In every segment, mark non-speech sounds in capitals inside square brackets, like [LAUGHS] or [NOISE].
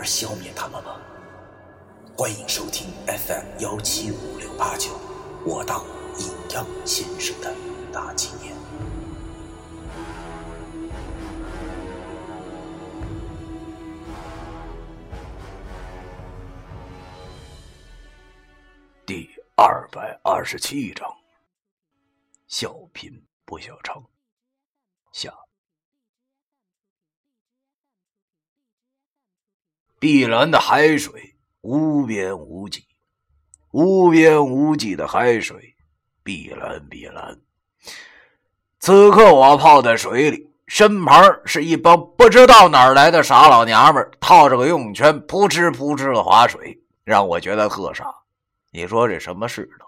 而消灭他们吗？欢迎收听 FM 幺七五六八九，我当阴阳先生的大纪念。第二百二十七章：小贫不小娼。下。碧蓝的海水无边无际，无边无际的海水，碧蓝碧蓝。此刻我泡在水里，身旁是一帮不知道哪来的傻老娘们，套着个游泳圈，扑哧扑哧的划水，让我觉得特傻。你说这什么世道？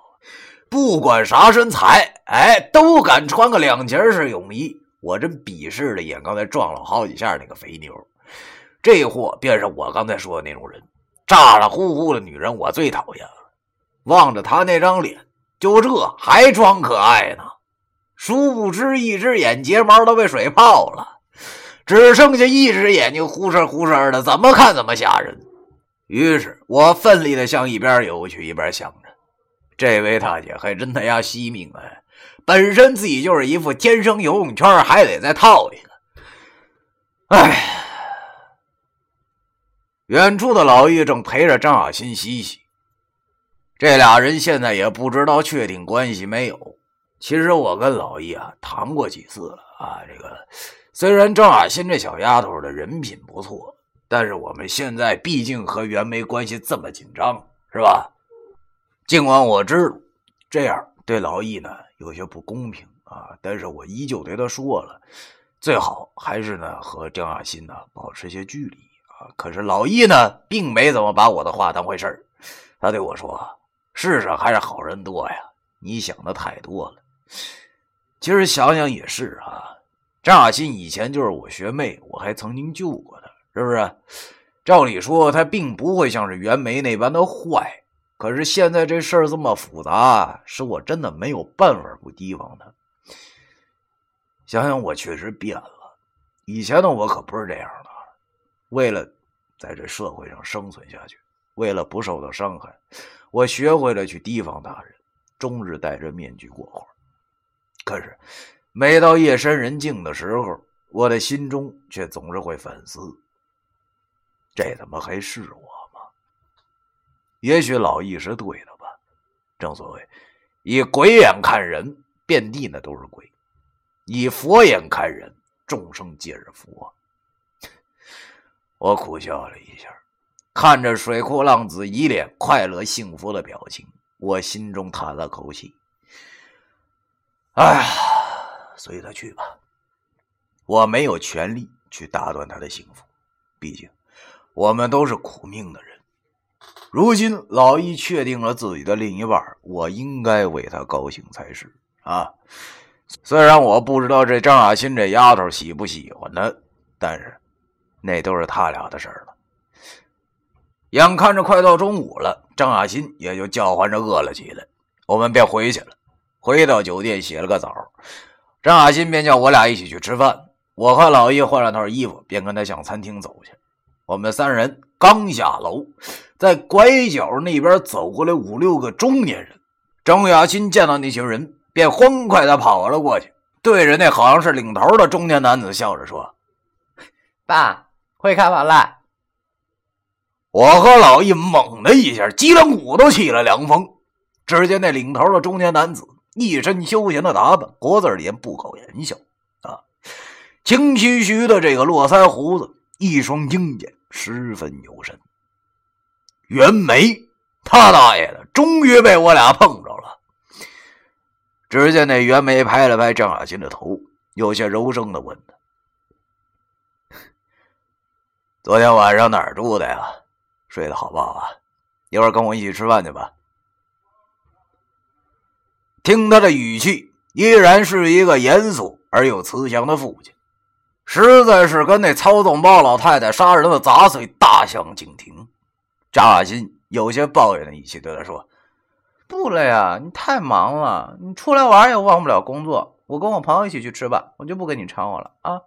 不管啥身材，哎，都敢穿个两截式泳衣。我真鄙视的眼刚才撞了好几下那个肥妞。这货便是我刚才说的那种人，咋咋呼呼的女人，我最讨厌了。望着他那张脸，就这还装可爱呢。殊不知，一只眼睫毛都被水泡了，只剩下一只眼睛忽闪忽闪的，怎么看怎么吓人。于是我奋力的向一边游去，一边想着：这位大姐还真他丫惜命哎，本身自己就是一副天生游泳圈，还得再套一个。哎。远处的老易正陪着张小新嬉戏，这俩人现在也不知道确定关系没有。其实我跟老易啊谈过几次了啊，这个虽然张小新这小丫头的人品不错，但是我们现在毕竟和袁梅关系这么紧张，是吧？尽管我知道这样对老易呢有些不公平啊，但是我依旧对他说了，最好还是呢和张小新呢保持些距离。可是老易呢，并没怎么把我的话当回事儿。他对我说：“世上还是好人多呀，你想的太多了。”其实想想也是啊，张雅欣以前就是我学妹，我还曾经救过她，是不是？照理说她并不会像是袁梅那般的坏。可是现在这事儿这么复杂，使我真的没有办法不提防她。想想我确实变了，以前的我可不是这样的。为了在这社会上生存下去，为了不受到伤害，我学会了去提防他人，终日戴着面具过活。可是，每到夜深人静的时候，我的心中却总是会反思：这他妈还是我吗？也许老易是对的吧。正所谓，以鬼眼看人，遍地那都是鬼；以佛眼看人，众生皆是佛。我苦笑了一下，看着水库浪子一脸快乐幸福的表情，我心中叹了口气。哎，随他去吧，我没有权利去打断他的幸福，毕竟我们都是苦命的人。如今老易确定了自己的另一半，我应该为他高兴才是啊。虽然我不知道这张雅欣这丫头喜不喜欢他，但是。那都是他俩的事儿了。眼看着快到中午了，张雅欣也就叫唤着饿了起来，我们便回去了。回到酒店洗了个澡，张雅欣便叫我俩一起去吃饭。我和老易换了套衣服，便跟他向餐厅走去。我们三人刚下楼，在拐角那边走过来五六个中年人。张雅欣见到那群人，便欢快地跑了过去，对着那好像是领头的中年男子笑着说：“爸。”会开完了，我和老易猛的一下，脊梁骨都起了凉风。只见那领头的中年男子一身休闲的打扮，国字脸不苟言笑啊，清须须的这个络腮胡子，一双鹰眼十分有神。袁梅，他大爷的，终于被我俩碰着了。只见那袁梅拍了拍张雅琴的头，有些柔声的问他。昨天晚上哪儿住的呀？睡得好不好啊？一会儿跟我一起吃饭去吧。听他的语气，依然是一个严肃而又慈祥的父亲，实在是跟那操纵包老太太杀人的杂碎大相径庭。张亚新有些抱怨的语气对他说：“不了呀，你太忙了，你出来玩也忘不了工作。我跟我朋友一起去吃吧，我就不跟你掺和了啊。”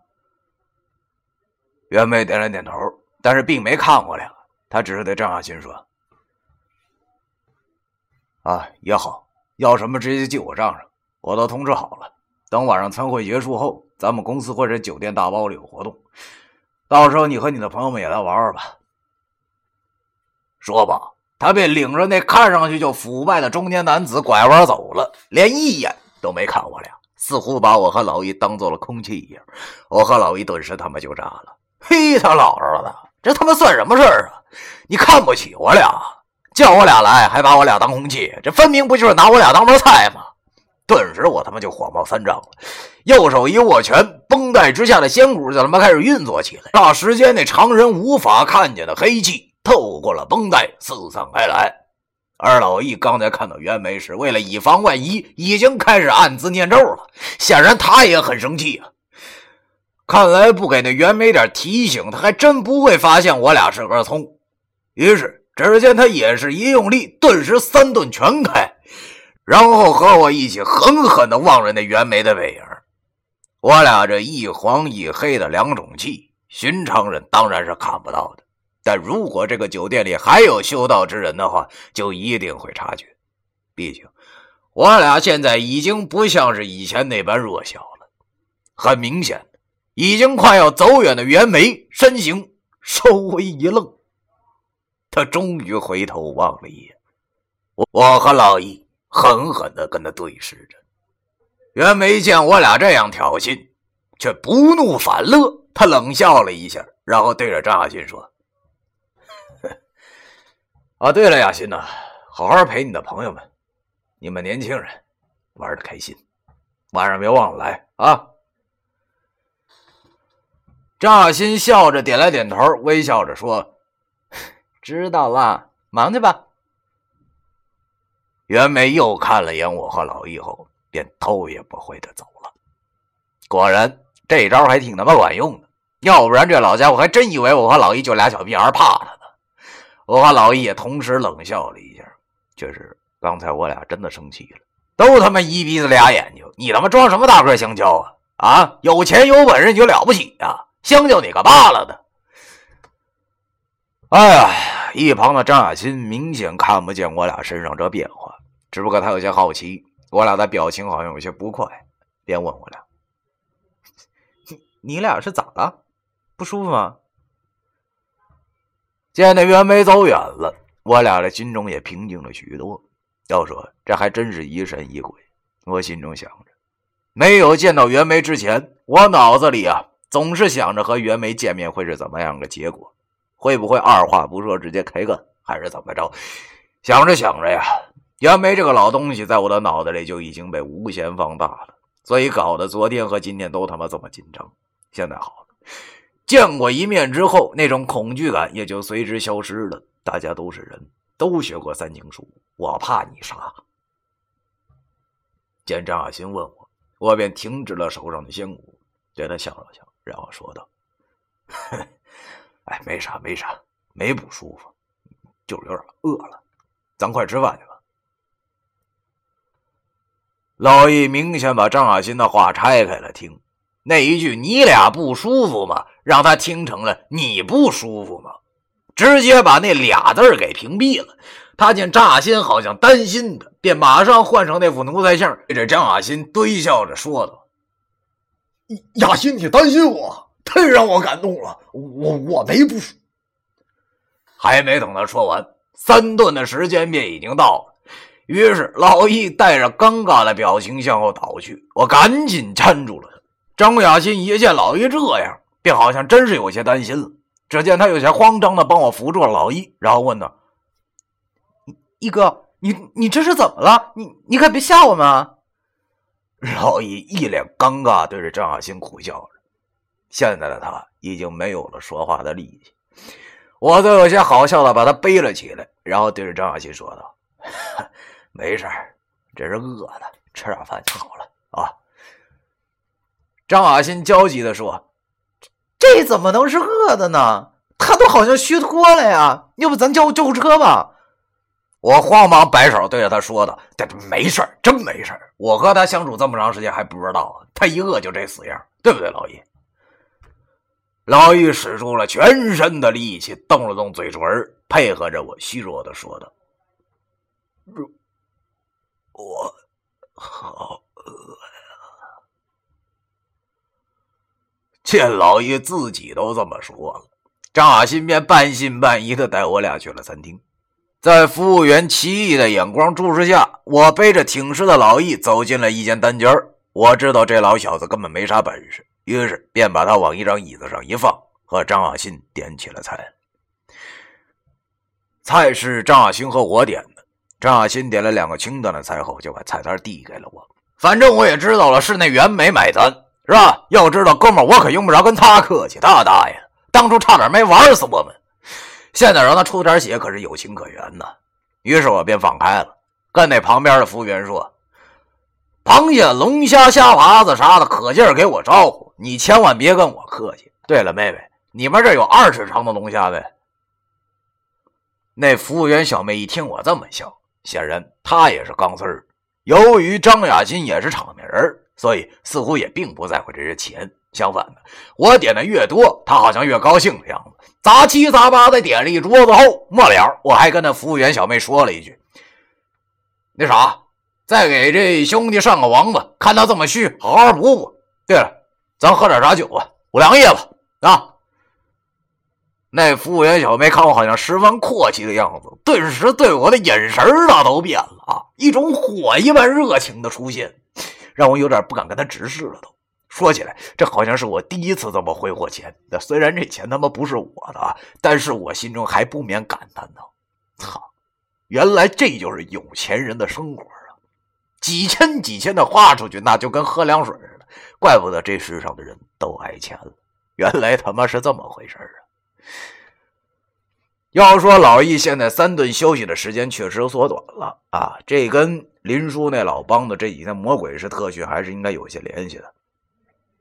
袁梅点了点头，但是并没看过来。他只是对张亚新说：“啊，也好。”要什么直接记我账上，我都通知好了。等晚上餐会结束后，咱们公司或者酒店大包里有活动，到时候你和你的朋友们也来玩玩吧。说吧，他便领着那看上去就腐败的中年男子拐弯走了，连一眼都没看我俩，似乎把我和老易当做了空气一样。我和老易顿时他妈就炸了，嘿，他老实的，这他妈算什么事儿啊？你看不起我俩？叫我俩来，还把我俩当空气，这分明不就是拿我俩当盘菜吗？顿时我他妈就火冒三丈了，右手一握拳，绷带之下的仙骨就他妈开始运作起来。霎时间，那常人无法看见的黑气透过了绷带四散开来。而老易刚才看到袁梅时，为了以防万一，已经开始暗自念咒了。显然他也很生气啊！看来不给那袁梅点提醒，他还真不会发现我俩是根葱。于是。只见他也是一用力，顿时三顿全开，然后和我一起狠狠地望着那袁梅的背影。我俩这一黄一黑的两种气，寻常人当然是看不到的。但如果这个酒店里还有修道之人的话，就一定会察觉。毕竟我俩现在已经不像是以前那般弱小了。很明显，已经快要走远的袁梅身形稍微一愣。他终于回头望了一眼，我我和老易狠狠地跟他对视着。袁梅见我俩这样挑衅，却不怒反乐，他冷笑了一下，然后对着张亚新说：“啊，对了，亚新呐，好好陪你的朋友们，你们年轻人玩的开心，晚上别忘了来啊。”张亚新笑着点了点头，微笑着说。[LAUGHS] 知道了，忙去吧。袁梅又看了眼我和老易后，便头也不回的走了。果然，这招还挺他妈管用的，要不然这老家伙还真以为我和老易就俩小屁孩怕他呢。我和老易也同时冷笑了一下，确实，刚才我俩真的生气了。都他妈一鼻子俩眼睛，你他妈装什么大个香蕉啊？啊，有钱有本事你就了不起呀？香就你个扒拉的！哎呀！一旁的张亚新明显看不见我俩身上这变化，只不过他有些好奇，我俩的表情好像有些不快，便问我俩：“你俩是咋了？不舒服吗？”见那袁梅走远了，我俩的心中也平静了许多。要说这还真是疑神疑鬼，我心中想着，没有见到袁梅之前，我脑子里啊总是想着和袁梅见面会是怎么样个结果。会不会二话不说直接开干，还是怎么着？想着想着呀，袁梅这个老东西在我的脑袋里就已经被无限放大了，所以搞得昨天和今天都他妈这么紧张。现在好了，见过一面之后，那种恐惧感也就随之消失了。大家都是人，都学过三经书，我怕你啥？见张亚新问我，我便停止了手上的仙骨，对他笑了笑，然后说道。哎，没啥，没啥，没不舒服，就是有点饿了。咱快吃饭去吧。老易明显把张亚新的话拆开了听，那一句“你俩不舒服吗”，让他听成了“你不舒服吗”，直接把那俩字给屏蔽了。他见张亚新好像担心他，便马上换成那副奴才相，对着张亚新堆笑着说道：“雅欣，你担心我？”太让我感动了，我我没不舒。还没等他说完，三顿的时间便已经到了。于是老易带着尴尬的表情向后倒去，我赶紧搀住了他。张雅欣一见老易这样，便好像真是有些担心了。只见他有些慌张的帮我扶住了老易，然后问道：“易哥，你你这是怎么了？你你可别吓我们啊！”老易一脸尴尬，对着张雅欣苦笑着。现在的他已经没有了说话的力气，我都有些好笑的把他背了起来，然后对着张小新说道：“ [LAUGHS] 没事，这是饿的，吃点饭就好了啊。”张小新焦急的说：“这怎么能是饿的呢？他都好像虚脱了呀！要不咱叫救护车吧？”我慌忙摆手对着他说道：“这没事儿，真没事儿。我和他相处这么长时间还不知道，他一饿就这死样，对不对，老易？”老易使出了全身的力气，动了动嘴唇，配合着我虚弱的说道：“我好饿呀！”见老易自己都这么说了，张雅新便半信半疑的带我俩去了餐厅。在服务员奇异的眼光注视下，我背着挺尸的老易走进了一间单间我知道这老小子根本没啥本事。于是便把他往一张椅子上一放，和张亚新点起了菜。菜是张亚新和我点的。张亚新点了两个清淡的菜后，就把菜单递给了我。反正我也知道了，是那袁没买单，是吧？要知道，哥们我可用不着跟他客气。大大爷，当初差点没玩死我们，现在让他出点血，可是有情可原呐。于是我便放开了，跟那旁边的服务员说。螃蟹、龙虾、虾滑子啥的，可劲儿给我招呼！你千万别跟我客气。对了，妹妹，你们这有二尺长的龙虾呗？那服务员小妹一听我这么笑，显然她也是钢丝儿。由于张雅琴也是场面人，所以似乎也并不在乎这些钱。相反的，我点的越多，他好像越高兴的样子。杂七杂八的点了一桌子后，末了我还跟那服务员小妹说了一句：“那啥。”再给这兄弟上个王子，看他这么虚，好好补补。对了，咱喝点啥酒啊？五粮液吧。啊！那服务员小妹看我好像十分阔气的样子，顿时对我的眼神那都变了啊！一种火一般热情的出现，让我有点不敢跟他直视了。都说起来，这好像是我第一次这么挥霍钱。那虽然这钱他妈不是我的，但是我心中还不免感叹道：“操，原来这就是有钱人的生活啊。”几千几千的花出去，那就跟喝凉水似的。怪不得这世上的人都爱钱了，原来他妈是这么回事啊！要说老易现在三顿休息的时间确实缩短了啊，这跟林叔那老帮的这几天魔鬼式特训还是应该有些联系的。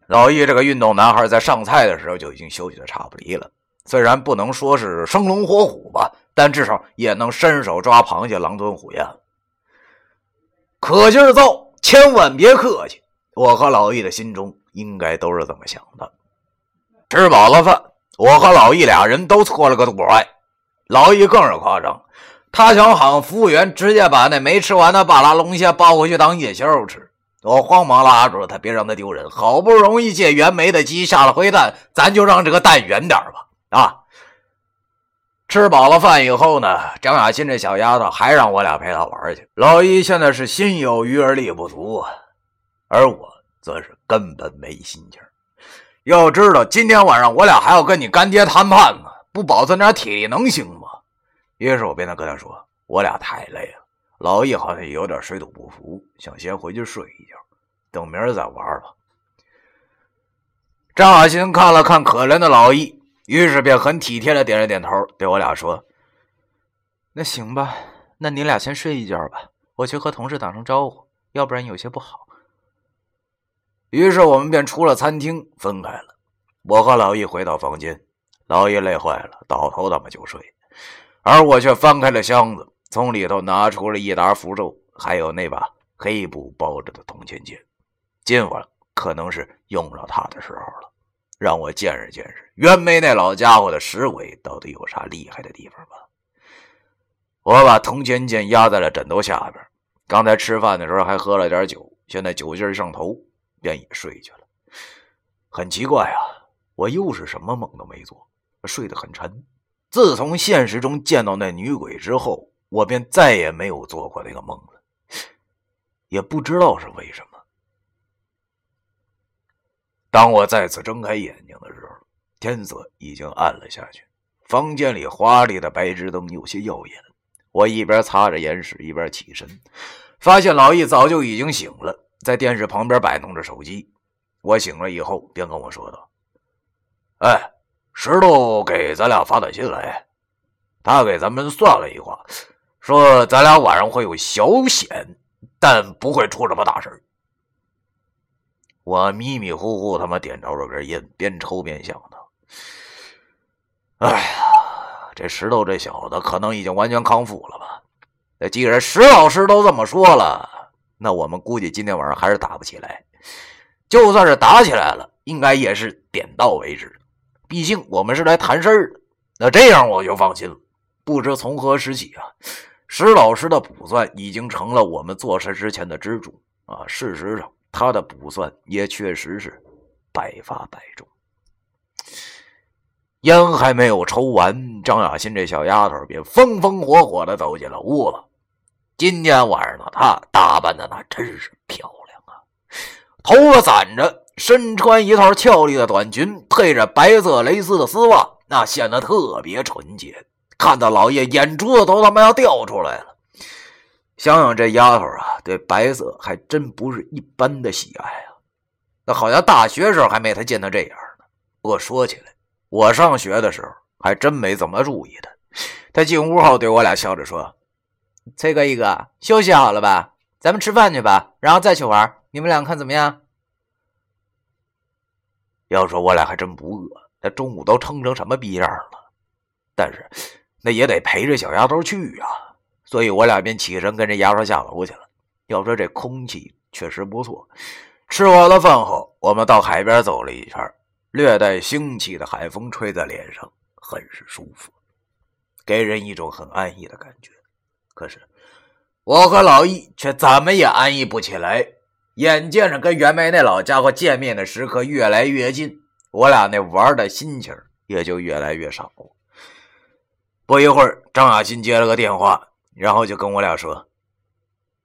老易这个运动男孩在上菜的时候就已经休息的差不离了，虽然不能说是生龙活虎吧，但至少也能伸手抓螃蟹，狼吞虎咽。可劲儿造，千万别客气。我和老易的心中应该都是这么想的。吃饱了饭，我和老易俩人都搓了个肚外。老易更是夸张，他想喊服务员直接把那没吃完的巴拉龙虾抱回去当夜宵吃。我慌忙拉住了他，别让他丢人。好不容易借袁梅的鸡下了灰蛋，咱就让这个蛋远点吧。啊！吃饱了饭以后呢，张雅欣这小丫头还让我俩陪她玩去。老一现在是心有余而力不足啊，而我则是根本没心情。要知道今天晚上我俩还要跟你干爹谈判呢，不保存点体力能行吗？于是我便跟他说：“我俩太累了。”老易好像也有点水土不服，想先回去睡一觉，等明儿再玩吧。张雅欣看了看可怜的老易。于是便很体贴的点了点头，对我俩说：“那行吧，那你俩先睡一觉吧，我去和同事打声招呼，要不然有些不好。”于是我们便出了餐厅，分开了。我和老易回到房间，老易累坏了，倒头他妈就睡，而我却翻开了箱子，从里头拿出了一沓符咒，还有那把黑布包着的铜钱剑，今晚可能是用着它的时候了。让我见识见识袁梅那老家伙的石鬼到底有啥厉害的地方吧。我把铜钱剑压在了枕头下边，刚才吃饭的时候还喝了点酒，现在酒劲上头，便也睡去了。很奇怪啊，我又是什么梦都没做，睡得很沉。自从现实中见到那女鬼之后，我便再也没有做过那个梦了，也不知道是为什么。当我再次睁开眼睛的时候，天色已经暗了下去，房间里华丽的白炽灯有些耀眼。我一边擦着眼屎，一边起身，发现老易早就已经醒了，在电视旁边摆弄着手机。我醒了以后，便跟我说道：“哎，石头给咱俩发短信来，他给咱们算了一卦，说咱俩晚上会有小险，但不会出什么大事我迷迷糊糊他妈点着了根烟，边抽边想道：“哎呀，这石头这小子可能已经完全康复了吧？那既然石老师都这么说了，那我们估计今天晚上还是打不起来。就算是打起来了，应该也是点到为止。毕竟我们是来谈事儿的。那这样我就放心了。不知从何时起啊，石老师的卜算已经成了我们做事之前的支柱啊。事实上。”他的卜算也确实是百发百中。烟还没有抽完，张雅欣这小丫头便风风火火的走进了屋子。今天晚上呢她打扮的那真是漂亮啊！头发散着，身穿一套俏丽的短裙，配着白色蕾丝的丝袜，那显得特别纯洁，看到老爷眼珠子都他妈要掉出来了。想想这丫头啊，对白色还真不是一般的喜爱啊！那好像大学时候还没他见他这样呢。不过说起来，我上学的时候还真没怎么注意他。他进屋后对我俩笑着说：“崔哥一哥，休息好了吧？咱们吃饭去吧，然后再去玩。你们俩看怎么样？”要说我俩还真不饿，那中午都撑成什么逼样了。但是那也得陪着小丫头去啊。所以我俩便起身跟着丫头下楼去了。要说这空气确实不错。吃完了饭后，我们到海边走了一圈，略带腥气的海风吹在脸上，很是舒服，给人一种很安逸的感觉。可是我和老易却怎么也安逸不起来。眼见着跟袁梅那老家伙见面的时刻越来越近，我俩那玩的心情也就越来越少。不一会儿，张雅欣接了个电话。然后就跟我俩说：“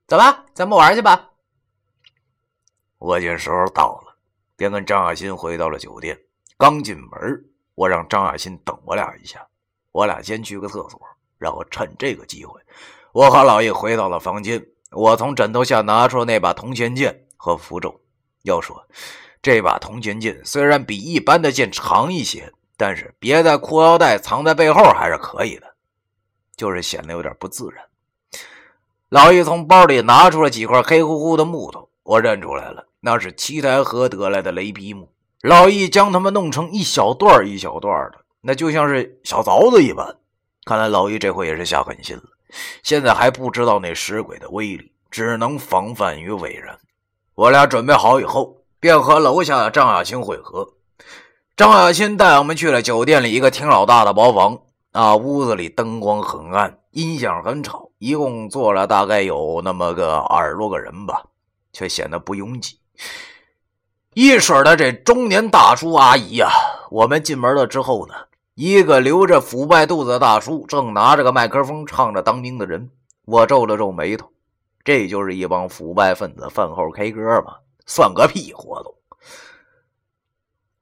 走吧，咱们玩去吧。”我见时候到了，便跟张雅欣回到了酒店。刚进门，我让张雅欣等我俩一下，我俩先去个厕所。然后趁这个机会，我和老叶回到了房间。我从枕头下拿出了那把铜钱剑和符咒。要说这把铜钱剑虽然比一般的剑长一些，但是别在裤腰带、藏在背后还是可以的。就是显得有点不自然。老易从包里拿出了几块黑乎乎的木头，我认出来了，那是七台河得来的雷劈木。老易将它们弄成一小段一小段的，那就像是小凿子一般。看来老易这回也是下狠心了。现在还不知道那石鬼的威力，只能防范于未然。我俩准备好以后，便和楼下的张亚青会合。张亚青带我们去了酒店里一个挺老大的包房。啊屋子里灯光很暗，音响很吵，一共坐了大概有那么个二十多个人吧，却显得不拥挤。一水的这中年大叔阿姨呀，我们进门了之后呢，一个留着腐败肚子的大叔正拿着个麦克风唱着当兵的人。我皱了皱眉头，这就是一帮腐败分子饭后 K 歌吗？算个屁活动！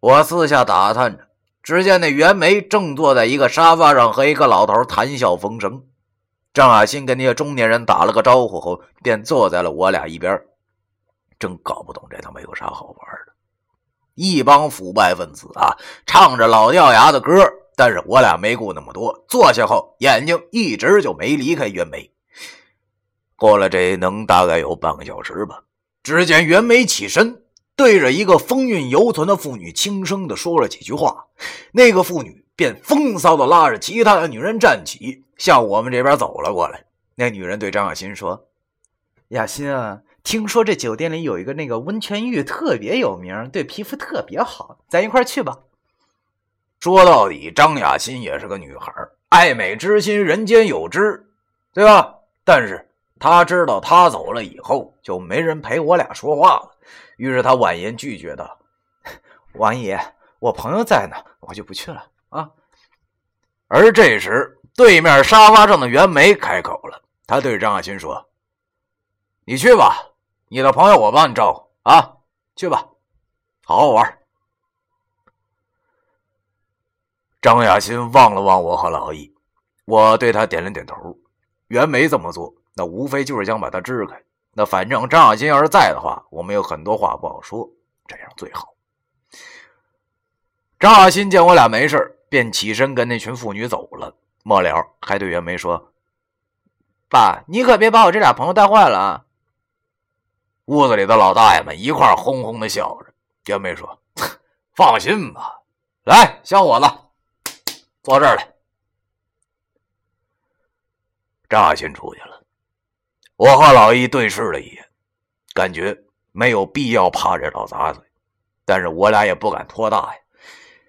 我四下打探着。只见那袁梅正坐在一个沙发上和一个老头谈笑风生。张亚新跟那些中年人打了个招呼后，便坐在了我俩一边。真搞不懂这他妈有啥好玩的，一帮腐败分子啊，唱着老掉牙的歌。但是我俩没顾那么多，坐下后眼睛一直就没离开袁梅。过了这能大概有半个小时吧，只见袁梅起身。对着一个风韵犹存的妇女轻声的说了几句话，那个妇女便风骚的拉着其他的女人站起，向我们这边走了过来。那女人对张雅欣说：“雅欣啊，听说这酒店里有一个那个温泉浴特别有名，对皮肤特别好，咱一块去吧。”说到底，张雅欣也是个女孩，爱美之心人间有之，对吧？但是她知道她走了以后，就没人陪我俩说话了。于是他婉言拒绝道：“王爷，我朋友在呢，我就不去了啊。”而这时，对面沙发上的袁梅开口了，他对张亚新说：“你去吧，你的朋友我帮你照顾啊，去吧，好好玩。”张亚新望了望我和老易，我对他点了点头。袁梅这么做，那无非就是想把他支开。那反正张亚新要是在的话，我们有很多话不好说，这样最好。张亚新见我俩没事便起身跟那群妇女走了。末了还对袁梅说：“爸，你可别把我这俩朋友带坏了啊！”屋子里的老大爷们一块哄哄的笑着。袁梅说：“放心吧，来，小伙子，坐这儿来。”张亚新出去了，我和老易对视了一眼，感觉没有必要怕这老杂碎，但是我俩也不敢托大呀，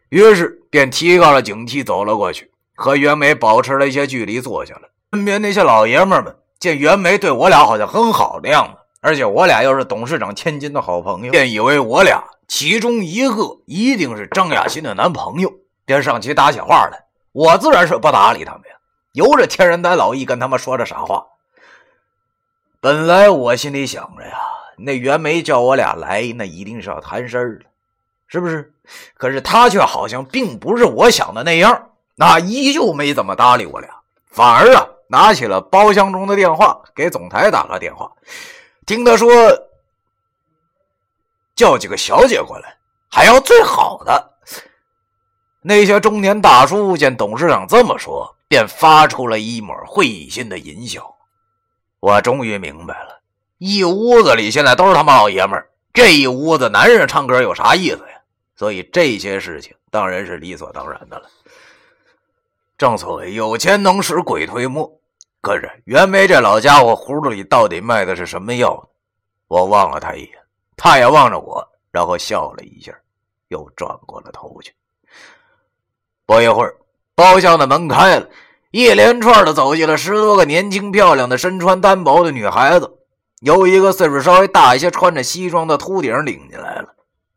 于是便提高了警惕，走了过去，和袁梅保持了一些距离，坐下了。身边那些老爷们们见袁梅对我俩好像很好的样子，而且我俩又是董事长千金的好朋友，便以为我俩其中一个一定是张雅欣的男朋友，便上去搭起话来。我自然是不搭理他们呀。由着天然呆老易跟他们说着傻话。本来我心里想着呀，那袁梅叫我俩来，那一定是要谈事儿的，是不是？可是他却好像并不是我想的那样，那依旧没怎么搭理我俩，反而啊，拿起了包厢中的电话给总台打个电话，听他说叫几个小姐过来，还要最好的。那些中年大叔见董事长这么说。便发出了一抹会心的淫笑。我终于明白了，一屋子里现在都是他妈老爷们儿，这一屋子男人唱歌有啥意思呀？所以这些事情当然是理所当然的了。正所谓有钱能使鬼推磨，可是袁梅这老家伙葫芦里到底卖的是什么药？我望了他一眼，他也望着我，然后笑了一下，又转过了头去。不一会儿。包厢的门开了，一连串的走进了十多个年轻漂亮的、身穿单薄的女孩子，由一个岁数稍微大一些、穿着西装的秃顶领进来了。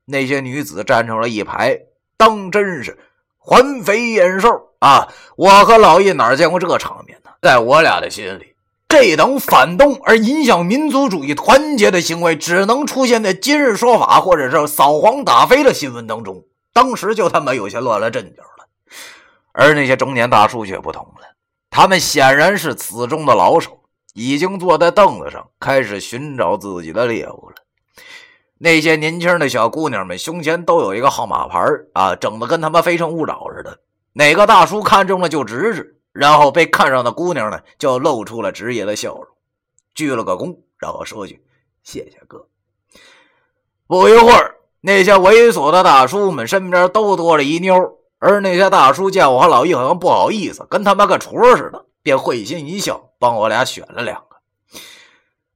那些女子站成了一排，当真是环肥燕瘦啊！我和老叶哪见过这场面呢？在我俩的心里，这等反动而影响民族主义团结的行为，只能出现在《今日说法》或者是扫黄打非的新闻当中。当时就他妈有些乱了阵脚了。而那些中年大叔却不同了，他们显然是此中的老手，已经坐在凳子上开始寻找自己的猎物了。那些年轻的小姑娘们胸前都有一个号码牌啊，整的跟他们非诚勿扰似的。哪个大叔看中了就指指，然后被看上的姑娘呢就露出了职业的笑容，鞠了个躬，然后说句谢谢哥。不一会儿，那些猥琐的大叔们身边都多了一妞。而那些大叔见我和老易好像不好意思，跟他妈个雏似的，便会心一笑，帮我俩选了两个。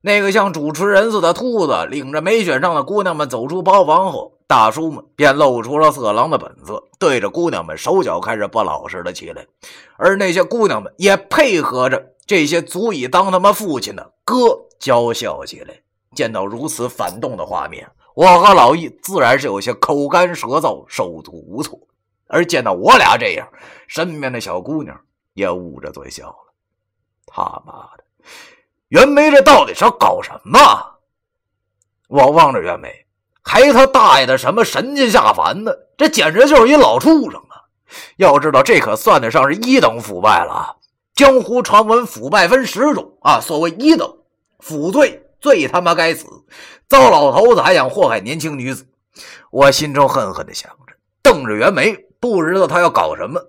那个像主持人似的兔子领着没选上的姑娘们走出包房后，大叔们便露出了色狼的本色，对着姑娘们手脚开始不老实了起来。而那些姑娘们也配合着这些足以当他们父亲的哥娇笑起来。见到如此反动的画面，我和老易自然是有些口干舌燥，手足无措。而见到我俩这样，身边的小姑娘也捂着嘴笑了。他妈的，袁梅这到底是要搞什么？我望着袁梅，还他大爷的什么神仙下凡呢？这简直就是一老畜生啊！要知道，这可算得上是一等腐败了。江湖传闻腐败分十种啊，所谓一等腐罪，最他妈该死。糟老头子还想祸害年轻女子，我心中恨恨的想着，瞪着袁梅。不知道他要搞什么。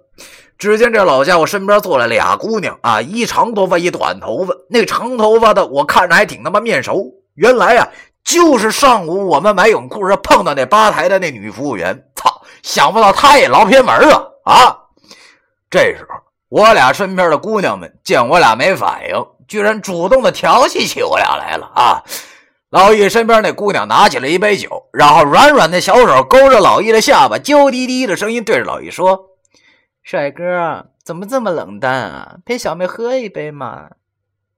只见这老家伙身边坐了俩姑娘啊，一长头发，一短头发。那长头发的我看着还挺他妈面熟，原来啊就是上午我们买泳裤时碰到那吧台的那女服务员。操，想不到她也捞偏门啊！啊！这时候我俩身边的姑娘们见我俩没反应，居然主动的调戏起我俩来了啊！老易身边那姑娘拿起了一杯酒，然后软软的小手勾着老易的下巴，娇滴滴的声音对着老易说：“帅哥，怎么这么冷淡啊？陪小妹喝一杯嘛。”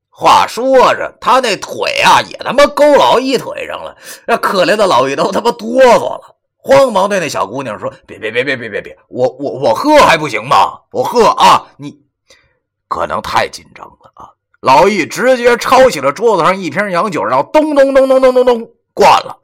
话说着，他那腿啊也他妈勾老易腿上了，那可怜的老易都他妈哆嗦了，慌忙对那小姑娘说：“别别别别别别别，我我我喝还不行吗？我喝啊！你可能太紧张了啊。”老易直接抄起了桌子上一瓶洋酒，然后咚咚咚咚咚咚咚灌了。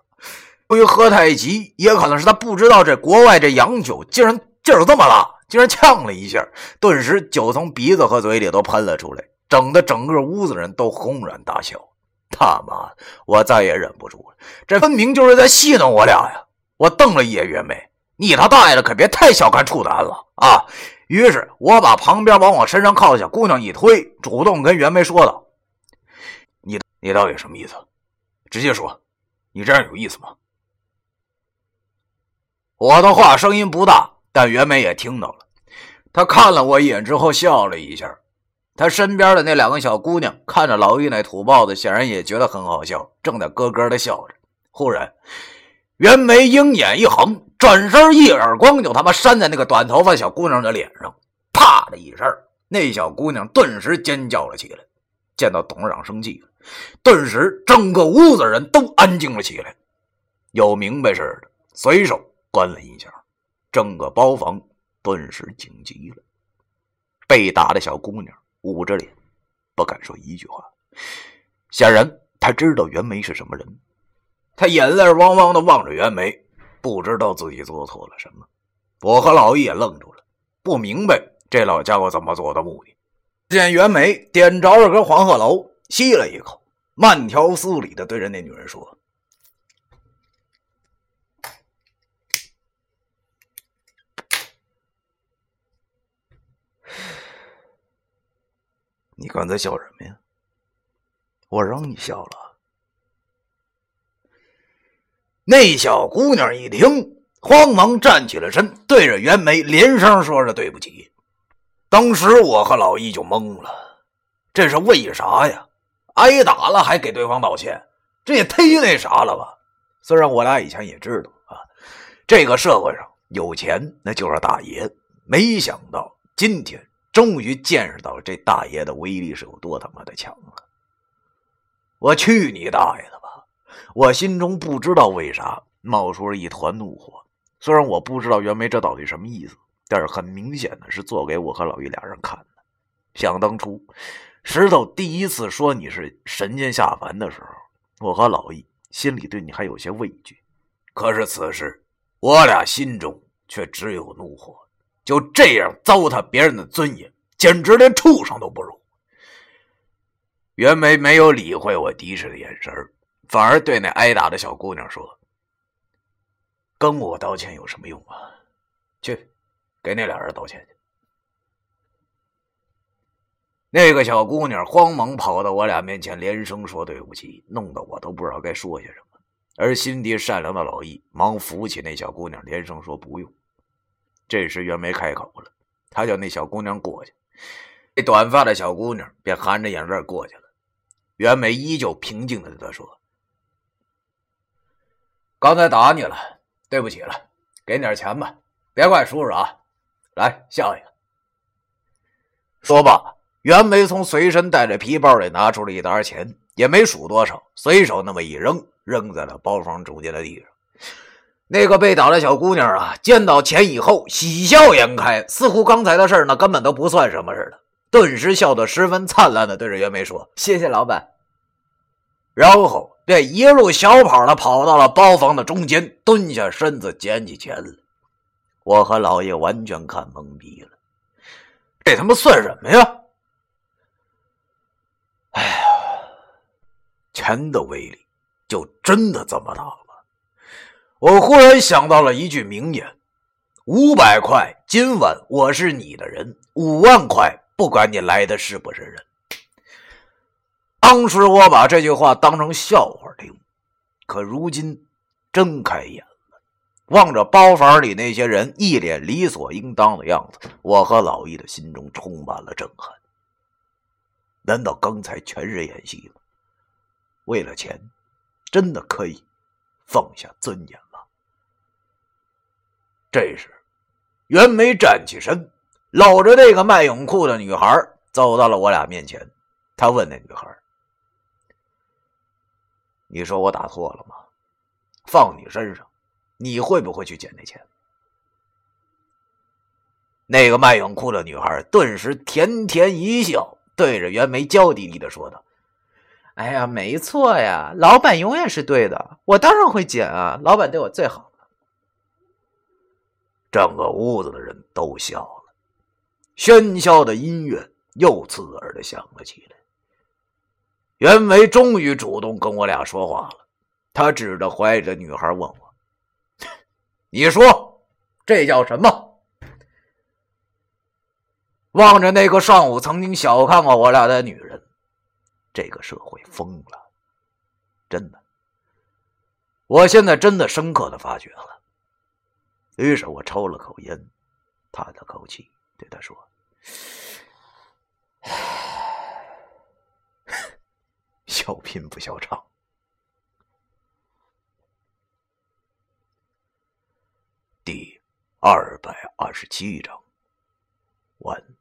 由于喝太急，也可能是他不知道这国外这洋酒竟然劲儿这么大，竟然呛了一下，顿时酒从鼻子和嘴里都喷了出来，整的整个屋子人都轰然大笑。他妈，我再也忍不住了，这分明就是在戏弄我俩呀！我瞪了一眼袁梅，你他大爷的可别太小看处男了啊！于是我把旁边往我身上靠的小姑娘一推，主动跟袁梅说道：“你你到底什么意思？直接说，你这样有意思吗？”我的话声音不大，但袁梅也听到了。她看了我一眼之后笑了一下。她身边的那两个小姑娘看着老易那土包子，显然也觉得很好笑，正在咯咯的笑着。忽然，袁梅鹰眼一横，转身一耳光就他妈扇在那个短头发小姑娘的脸上，啪的一声，那小姑娘顿时尖叫了起来。见到董事长生气了，顿时整个屋子人都安静了起来，有明白事的随手。关了一下，整个包房顿时静极了。被打的小姑娘捂着脸，不敢说一句话。显然，她知道袁梅是什么人。他眼泪汪汪的望着袁梅，不知道自己做错了什么。我和老易也愣住了，不明白这老家伙怎么做的目的。见袁梅点着了根黄鹤楼，吸了一口，慢条斯理的对着那女人说。你刚才笑什么呀？我让你笑了。那小姑娘一听，慌忙站起了身，对着袁梅连声说着对不起。当时我和老易就懵了，这是为啥呀？挨打了还给对方道歉，这也忒那啥了吧？虽然我俩以前也知道啊，这个社会上有钱那就是大爷，没想到今天。终于见识到这大爷的威力是有多他妈的强了！我去你大爷的吧！我心中不知道为啥冒出了一团怒火。虽然我不知道袁梅这到底什么意思，但是很明显的是做给我和老易俩人看的。想当初，石头第一次说你是神仙下凡的时候，我和老易心里对你还有些畏惧。可是此时，我俩心中却只有怒火。就这样糟蹋别人的尊严，简直连畜生都不如。袁梅没有理会我敌视的眼神，反而对那挨打的小姑娘说：“跟我道歉有什么用啊？去，给那俩人道歉去。”那个小姑娘慌忙跑到我俩面前，连声说对不起，弄得我都不知道该说些什么。而心地善良的老易忙扶起那小姑娘，连声说不用。这时袁梅开口了，他叫那小姑娘过去。那短发的小姑娘便含着眼泪过去了。袁梅依旧平静的对她说：“刚才打你了，对不起了，给点钱吧，别怪叔叔啊。来，笑一个。”说罢，袁梅从随身带着皮包里拿出了一沓钱，也没数多少，随手那么一扔，扔在了包房中间的地上。那个被打的小姑娘啊，见到钱以后喜笑颜开，似乎刚才的事呢根本都不算什么似的，顿时笑得十分灿烂的对着袁梅说：“谢谢老板。”然后便一路小跑的跑到了包房的中间，蹲下身子捡起钱来。我和老爷完全看懵逼了，这他妈算什么呀？哎呀，钱的威力就真的这么大吗？我忽然想到了一句名言：“五百块，今晚我是你的人；五万块，不管你来的是不是人。”当时我把这句话当成笑话听，可如今睁开眼了，望着包房里那些人一脸理所应当的样子，我和老易的心中充满了震撼。难道刚才全是演戏吗？为了钱，真的可以放下尊严吗？这时，袁梅站起身，搂着那个卖泳裤的女孩走到了我俩面前。她问那女孩：“你说我打错了吗？放你身上，你会不会去捡那钱？”那个卖泳裤的女孩顿时甜甜一笑，对着袁梅娇滴滴的说道：“哎呀，没错呀，老板永远是对的，我当然会捡啊，老板对我最好了。”整个屋子的人都笑了，喧嚣的音乐又刺耳的响了起来。袁梅终于主动跟我俩说话了，他指着怀里的女孩问我：“你说这叫什么？”望着那个上午曾经小看过我俩的女人，这个社会疯了，真的。我现在真的深刻的发觉了。于是我抽了口烟，叹了口气，对他说：“笑贫不笑娼。”第二百二十七章完。